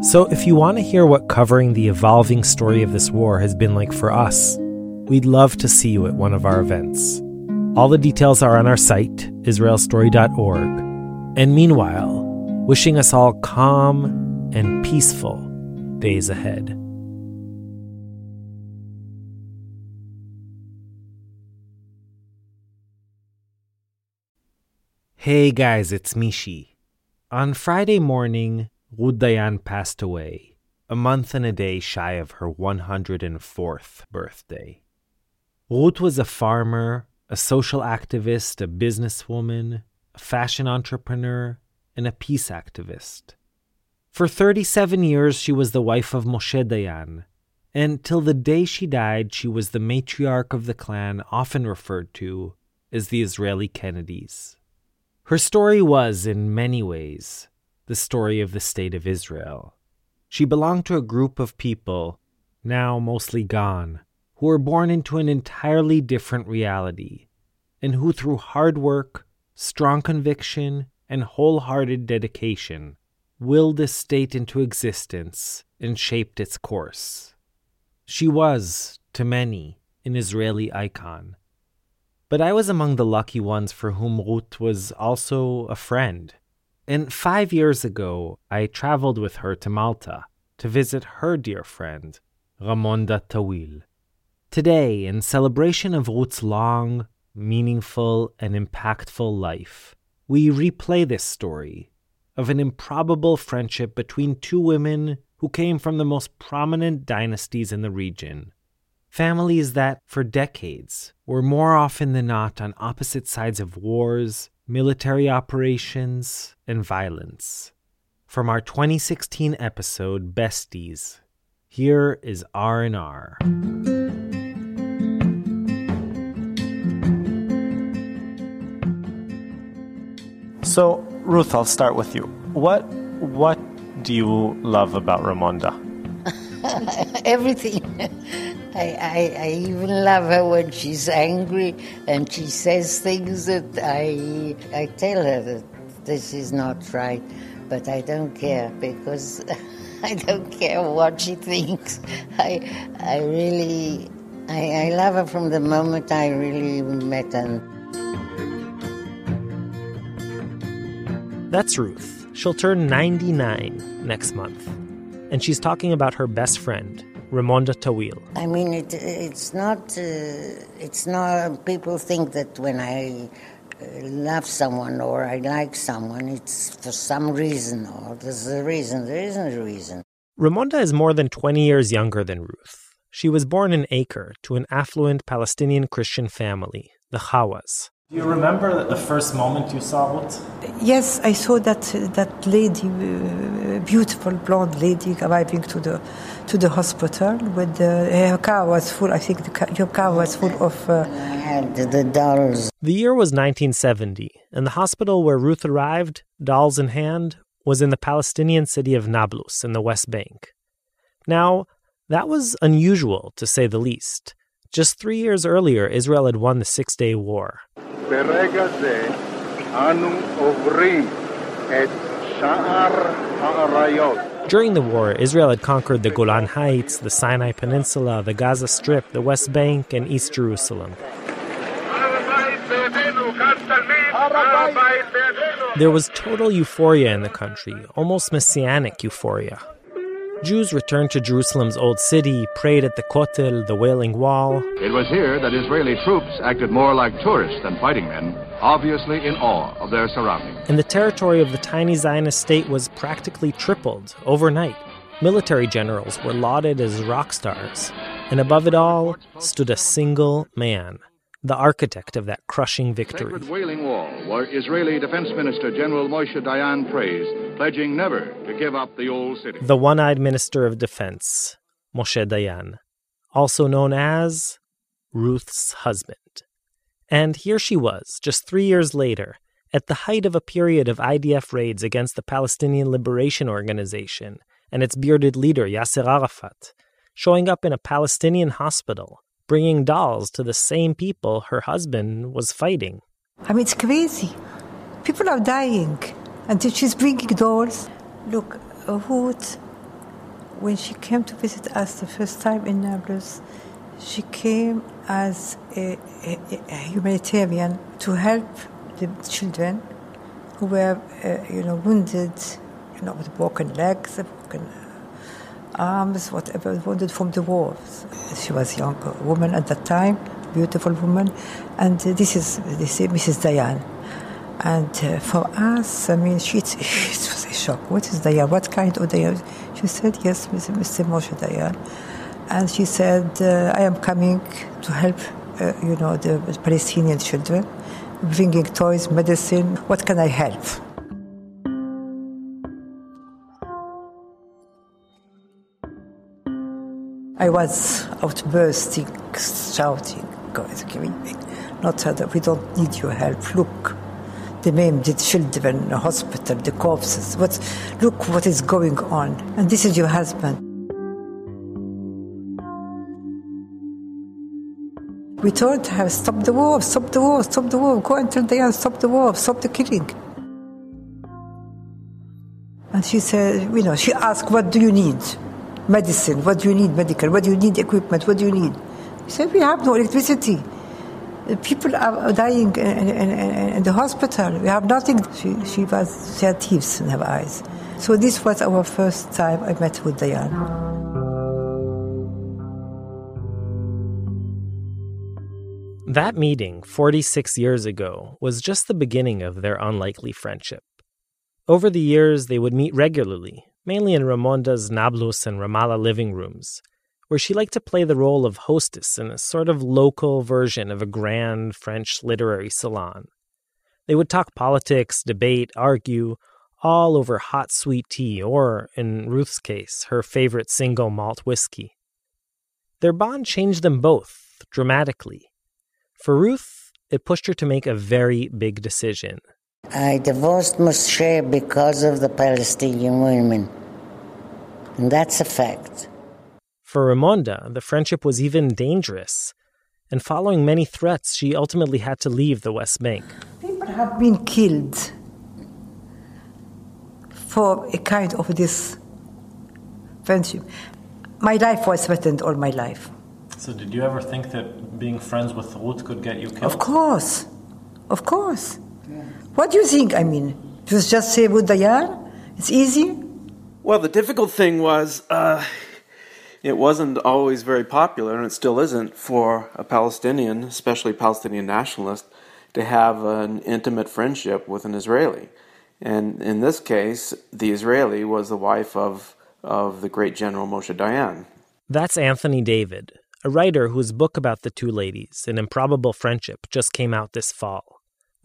so, if you want to hear what covering the evolving story of this war has been like for us, we'd love to see you at one of our events. All the details are on our site, israelstory.org. And meanwhile, wishing us all calm and peaceful days ahead. Hey guys, it's Mishy. On Friday morning, Ruth Dayan passed away, a month and a day shy of her 104th birthday. Ruth was a farmer, a social activist, a businesswoman, a fashion entrepreneur, and a peace activist. For 37 years, she was the wife of Moshe Dayan, and till the day she died, she was the matriarch of the clan often referred to as the Israeli Kennedys. Her story was, in many ways, the story of the State of Israel. She belonged to a group of people, now mostly gone, who were born into an entirely different reality, and who, through hard work, strong conviction, and wholehearted dedication, willed this state into existence and shaped its course. She was, to many, an Israeli icon. But I was among the lucky ones for whom Ruth was also a friend and five years ago, I traveled with her to Malta to visit her dear friend, Ramonda Tawil. Today, in celebration of Ruth's long, meaningful, and impactful life, we replay this story of an improbable friendship between two women who came from the most prominent dynasties in the region. Families that, for decades, were more often than not on opposite sides of wars military operations, and violence. From our 2016 episode Besties, here is R&R. So, Ruth, I'll start with you. What what do you love about Ramonda? Everything. I, I, I, even love her when she's angry and she says things that I, I tell her that this is not right, but I don't care because I don't care what she thinks. I, I really, I, I love her from the moment I really met her. That's Ruth. She'll turn 99 next month. And she's talking about her best friend, Raymonda Tawil. I mean, it, it's not. Uh, it's not. People think that when I uh, love someone or I like someone, it's for some reason or there's a reason. There isn't a reason. Ramonda is more than 20 years younger than Ruth. She was born in Acre to an affluent Palestinian Christian family, the Khawas. Do you remember the first moment you saw Ruth? Yes, I saw that that lady, uh, beautiful blonde lady, arriving to the to the hospital with the, her car was full. I think the car, your car was full of. Uh, I had the dolls. The year was 1970, and the hospital where Ruth arrived, dolls in hand, was in the Palestinian city of Nablus in the West Bank. Now, that was unusual to say the least. Just three years earlier, Israel had won the Six Day War. During the war, Israel had conquered the Golan Heights, the Sinai Peninsula, the Gaza Strip, the West Bank, and East Jerusalem. There was total euphoria in the country, almost messianic euphoria. Jews returned to Jerusalem's old city, prayed at the Kotel, the Wailing Wall. It was here that Israeli troops acted more like tourists than fighting men, obviously in awe of their surroundings. And the territory of the tiny Zionist state was practically tripled overnight. Military generals were lauded as rock stars. And above it all stood a single man, the architect of that crushing victory. Sacred Wailing Wall, where Israeli Defense Minister General Moshe Dayan prays, pledging never to give up the old city. The one eyed Minister of Defense, Moshe Dayan, also known as Ruth's husband. And here she was, just three years later, at the height of a period of IDF raids against the Palestinian Liberation Organization and its bearded leader, Yasser Arafat, showing up in a Palestinian hospital bringing dolls to the same people her husband was fighting. I mean, it's crazy. People are dying, and she's bringing dolls. Look, Ruth, when she came to visit us the first time in Nablus, she came as a, a, a humanitarian to help the children who were, uh, you know, wounded, you know, with broken legs, broken arms, whatever, wounded from the war. She was a young woman at that time, beautiful woman, and uh, this is this is Mrs. Dayan. And uh, for us, I mean, she, it was a shock. What is Dayan? What kind of Dayan? She said, yes, Mr. Mr. Moshe Dayan. And she said, uh, I am coming to help, uh, you know, the Palestinian children, bringing toys, medicine. What can I help? I was outbursting, shouting, God, not that we don't need your help. Look, the maimed the children, the hospital, the corpses. What, look what is going on. And this is your husband. We told her, stop the war, stop the war, stop the war, go until they are stop the war, stop the killing. And she said, you know, she asked, what do you need? Medicine. What do you need medical? What do you need equipment? What do you need? He said, we have no electricity. Uh, people are dying in, in, in the hospital. We have nothing. She, she was, she had tears in her eyes. So this was our first time I met with Dayan. That meeting, 46 years ago, was just the beginning of their unlikely friendship. Over the years, they would meet regularly, mainly in Ramonda's Nablus and Ramallah living rooms, where she liked to play the role of hostess in a sort of local version of a grand French literary salon. They would talk politics, debate, argue, all over hot sweet tea or, in Ruth's case, her favorite single malt whiskey. Their bond changed them both dramatically. For Ruth, it pushed her to make a very big decision. I divorced Moshe because of the Palestinian women. And that's a fact. For Ramonda, the friendship was even dangerous. And following many threats, she ultimately had to leave the West Bank. People have been killed for a kind of this friendship. My life was threatened all my life. So, did you ever think that being friends with Ruth could get you killed? Of course. Of course. What do you think? I mean, just just say with Dayan? It's easy? Well, the difficult thing was uh, it wasn't always very popular, and it still isn't, for a Palestinian, especially Palestinian nationalist, to have an intimate friendship with an Israeli. And in this case, the Israeli was the wife of, of the great General Moshe Dayan. That's Anthony David, a writer whose book about the two ladies, An Improbable Friendship, just came out this fall.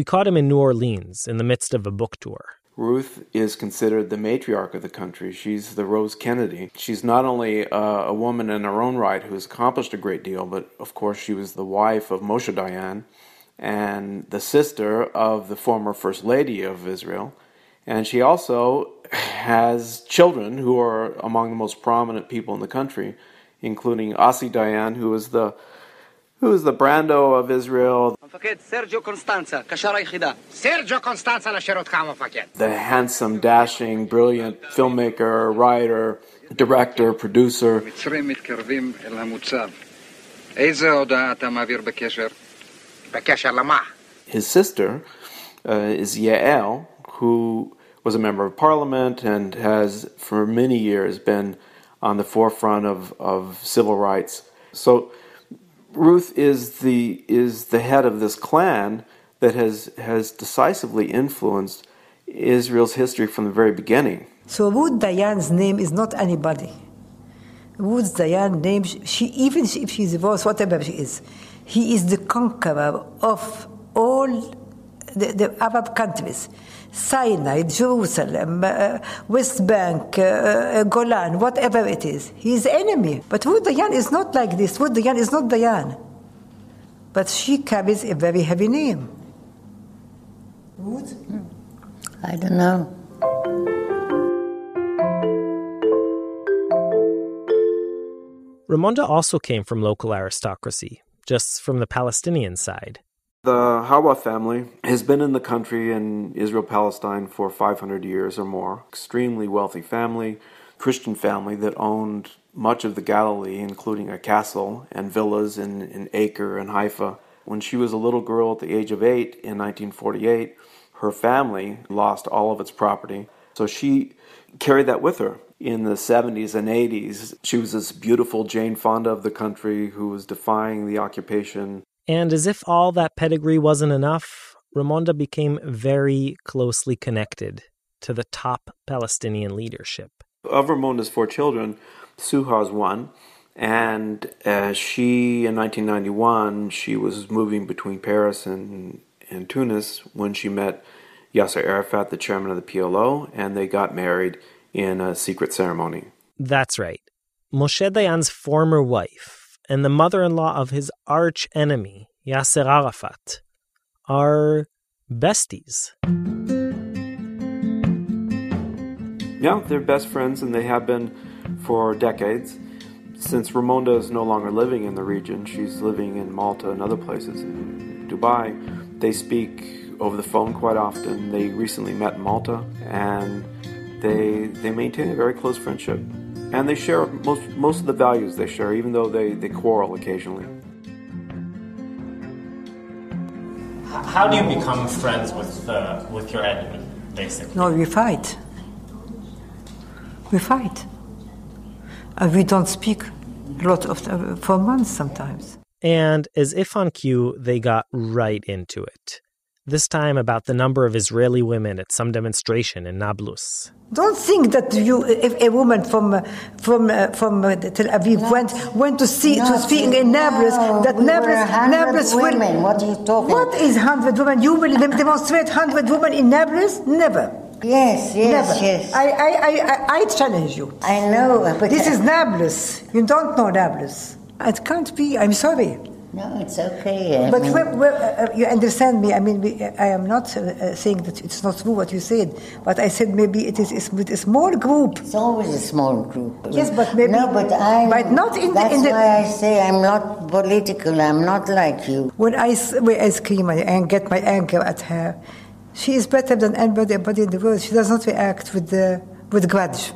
We caught him in New Orleans in the midst of a book tour. Ruth is considered the matriarch of the country. She's the Rose Kennedy. She's not only a, a woman in her own right who has accomplished a great deal, but of course she was the wife of Moshe Dayan and the sister of the former First Lady of Israel. And she also has children who are among the most prominent people in the country, including Asi Dayan, who is the who is the Brando of Israel. סרג'ו קונסטנצה, קשר היחידה. סרג'ו קונסטנצה לשאיר אותך המפקד. The handsome, dashing, brilliant filmmaker, writer, director, producer. מצרים מתקרבים אל המוצב. איזה הודעה אתה מעביר בקשר? בקשר למה? His sister uh, is Yael, who was a member of parliament and has, for many years, been on the forefront of, of civil rights. So Ruth is the is the head of this clan that has has decisively influenced Israel's history from the very beginning. So Ruth Dayan's name is not anybody. Ruth Dayan's name, she even if she's divorced, whatever she is, he is the conqueror of all the, the Arab countries. Sinai, Jerusalem, uh, West Bank, uh, uh, Golan, whatever it is. He is enemy. But Ruth Dayan is not like this. Ruth Dayan is not Dayan. But she carries a very heavy name. Ruth? I don't know. Ramonda also came from local aristocracy, just from the Palestinian side. The Hawa family has been in the country in Israel Palestine for 500 years or more. Extremely wealthy family, Christian family that owned much of the Galilee, including a castle and villas in, in Acre and Haifa. When she was a little girl at the age of eight in 1948, her family lost all of its property. So she carried that with her. In the 70s and 80s, she was this beautiful Jane Fonda of the country who was defying the occupation. And as if all that pedigree wasn't enough, Ramonda became very closely connected to the top Palestinian leadership. Of Ramonda's four children, Suha is one. And uh, she, in 1991, she was moving between Paris and, and Tunis when she met Yasser Arafat, the chairman of the PLO, and they got married in a secret ceremony. That's right. Moshe Dayan's former wife and the mother in law of his arch enemy, Yasser Arafat, are besties. Yeah, they're best friends and they have been for decades. Since Raymonda is no longer living in the region, she's living in Malta and other places in Dubai. They speak over the phone quite often. They recently met in Malta and they they maintain a very close friendship. And they share most most of the values they share, even though they, they quarrel occasionally. How do you become friends with uh, with your enemy, basically? No, we fight. We fight. And we don't speak a lot of uh, for months sometimes. And as if on cue, they got right into it. This time about the number of Israeli women at some demonstration in Nablus. Don't think that you, if a woman from uh, from uh, from uh, Tel Aviv went went to see to speak in Nablus, no, that we were Nablus 100 Nablus will. women. What are you talking What is hundred women? You will demonstrate hundred women in Nablus? Never. Yes, yes, Never. yes. I, I, I, I, I challenge you. I know, but This is Nablus. You don't know Nablus. It can't be. I'm sorry. No, it's okay. I But mean, when, uh, you understand me. I mean, we, I am not uh, uh, saying that it's not true what you said, but I said maybe it is a small group. it's always a small group. Yes, but maybe- no, but I. but not in the- That's in the- why I say I'm not political. I'm not like you. When I, when I scream and- get my anger at her, she is better than anybody, anybody in the world. She does not react with the, with grudge.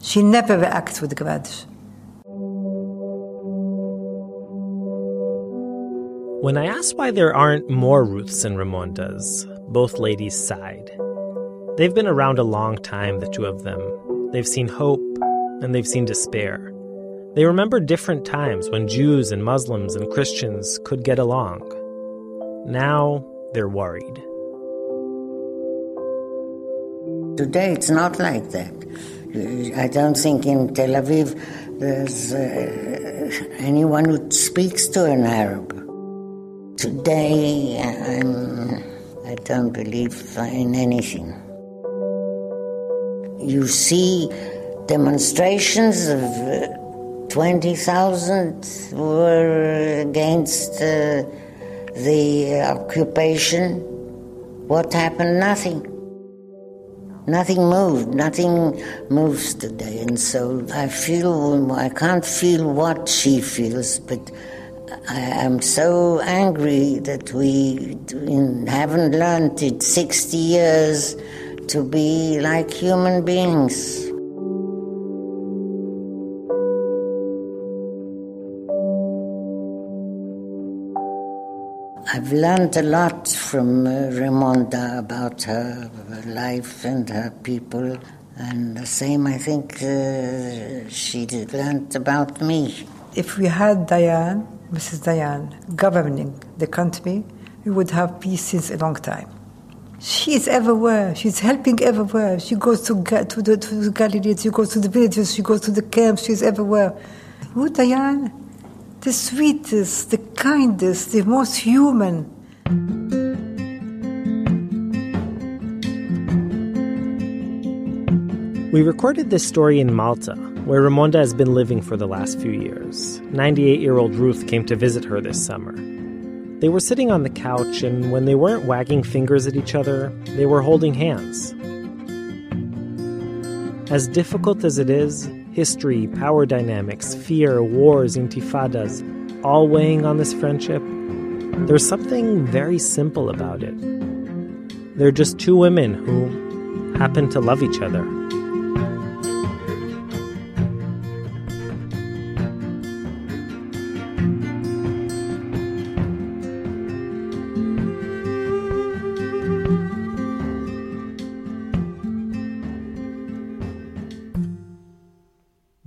She never reacts with grudge. When I asked why there aren't more Ruths and Ramondas, both ladies sighed. They've been around a long time, the two of them. They've seen hope and they've seen despair. They remember different times when Jews and Muslims and Christians could get along. Now they're worried. Today it's not like that. I don't think in Tel Aviv there's uh, anyone who speaks to an Arab. Today I'm, I don't believe in anything. You see demonstrations of uh, 20,000 were against uh, the occupation. What happened? Nothing. Nothing moved. Nothing moves today. And so I feel, I can't feel what she feels, but I am so angry that we haven't learned in 60 years to be like human beings. I've learned a lot from uh, Raymonda about her, her, life and her people, and the same I think uh, she learned about me. If we had Dayan, Mrs. Dayan, governing the country, we would have peace since a long time. She is everywhere. She's helping everywhere. She goes to, to, the, to the Galilee, she goes to the villages, she goes to the camps, she's everywhere. Who, Dayan? the sweetest, the kindest, the most human. We recorded this story in Malta, where Ramonda has been living for the last few years. 98 year old Ruth came to visit her this summer. They were sitting on the couch, and when they weren't wagging fingers at each other, they were holding hands. As difficult as it is, history, power dynamics, fear, wars, intifadas, all weighing on this friendship, there's something very simple about it. They're just two women who happen to love each other.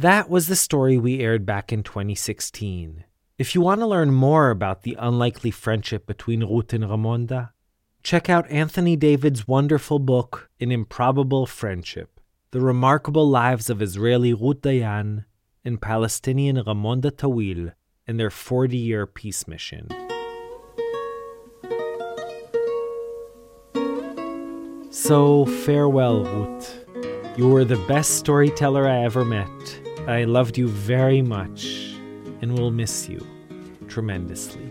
That was the story we aired back in 2016. If you want to learn more about the unlikely friendship between Ruth and Ramonda, check out Anthony David's wonderful book, An Improbable Friendship The Remarkable Lives of Israeli Ruth Dayan and Palestinian Ramonda Tawil and their 40 year peace mission. So, farewell, Ruth. You were the best storyteller I ever met. I loved you very much and will miss you tremendously.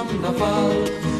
nam na fal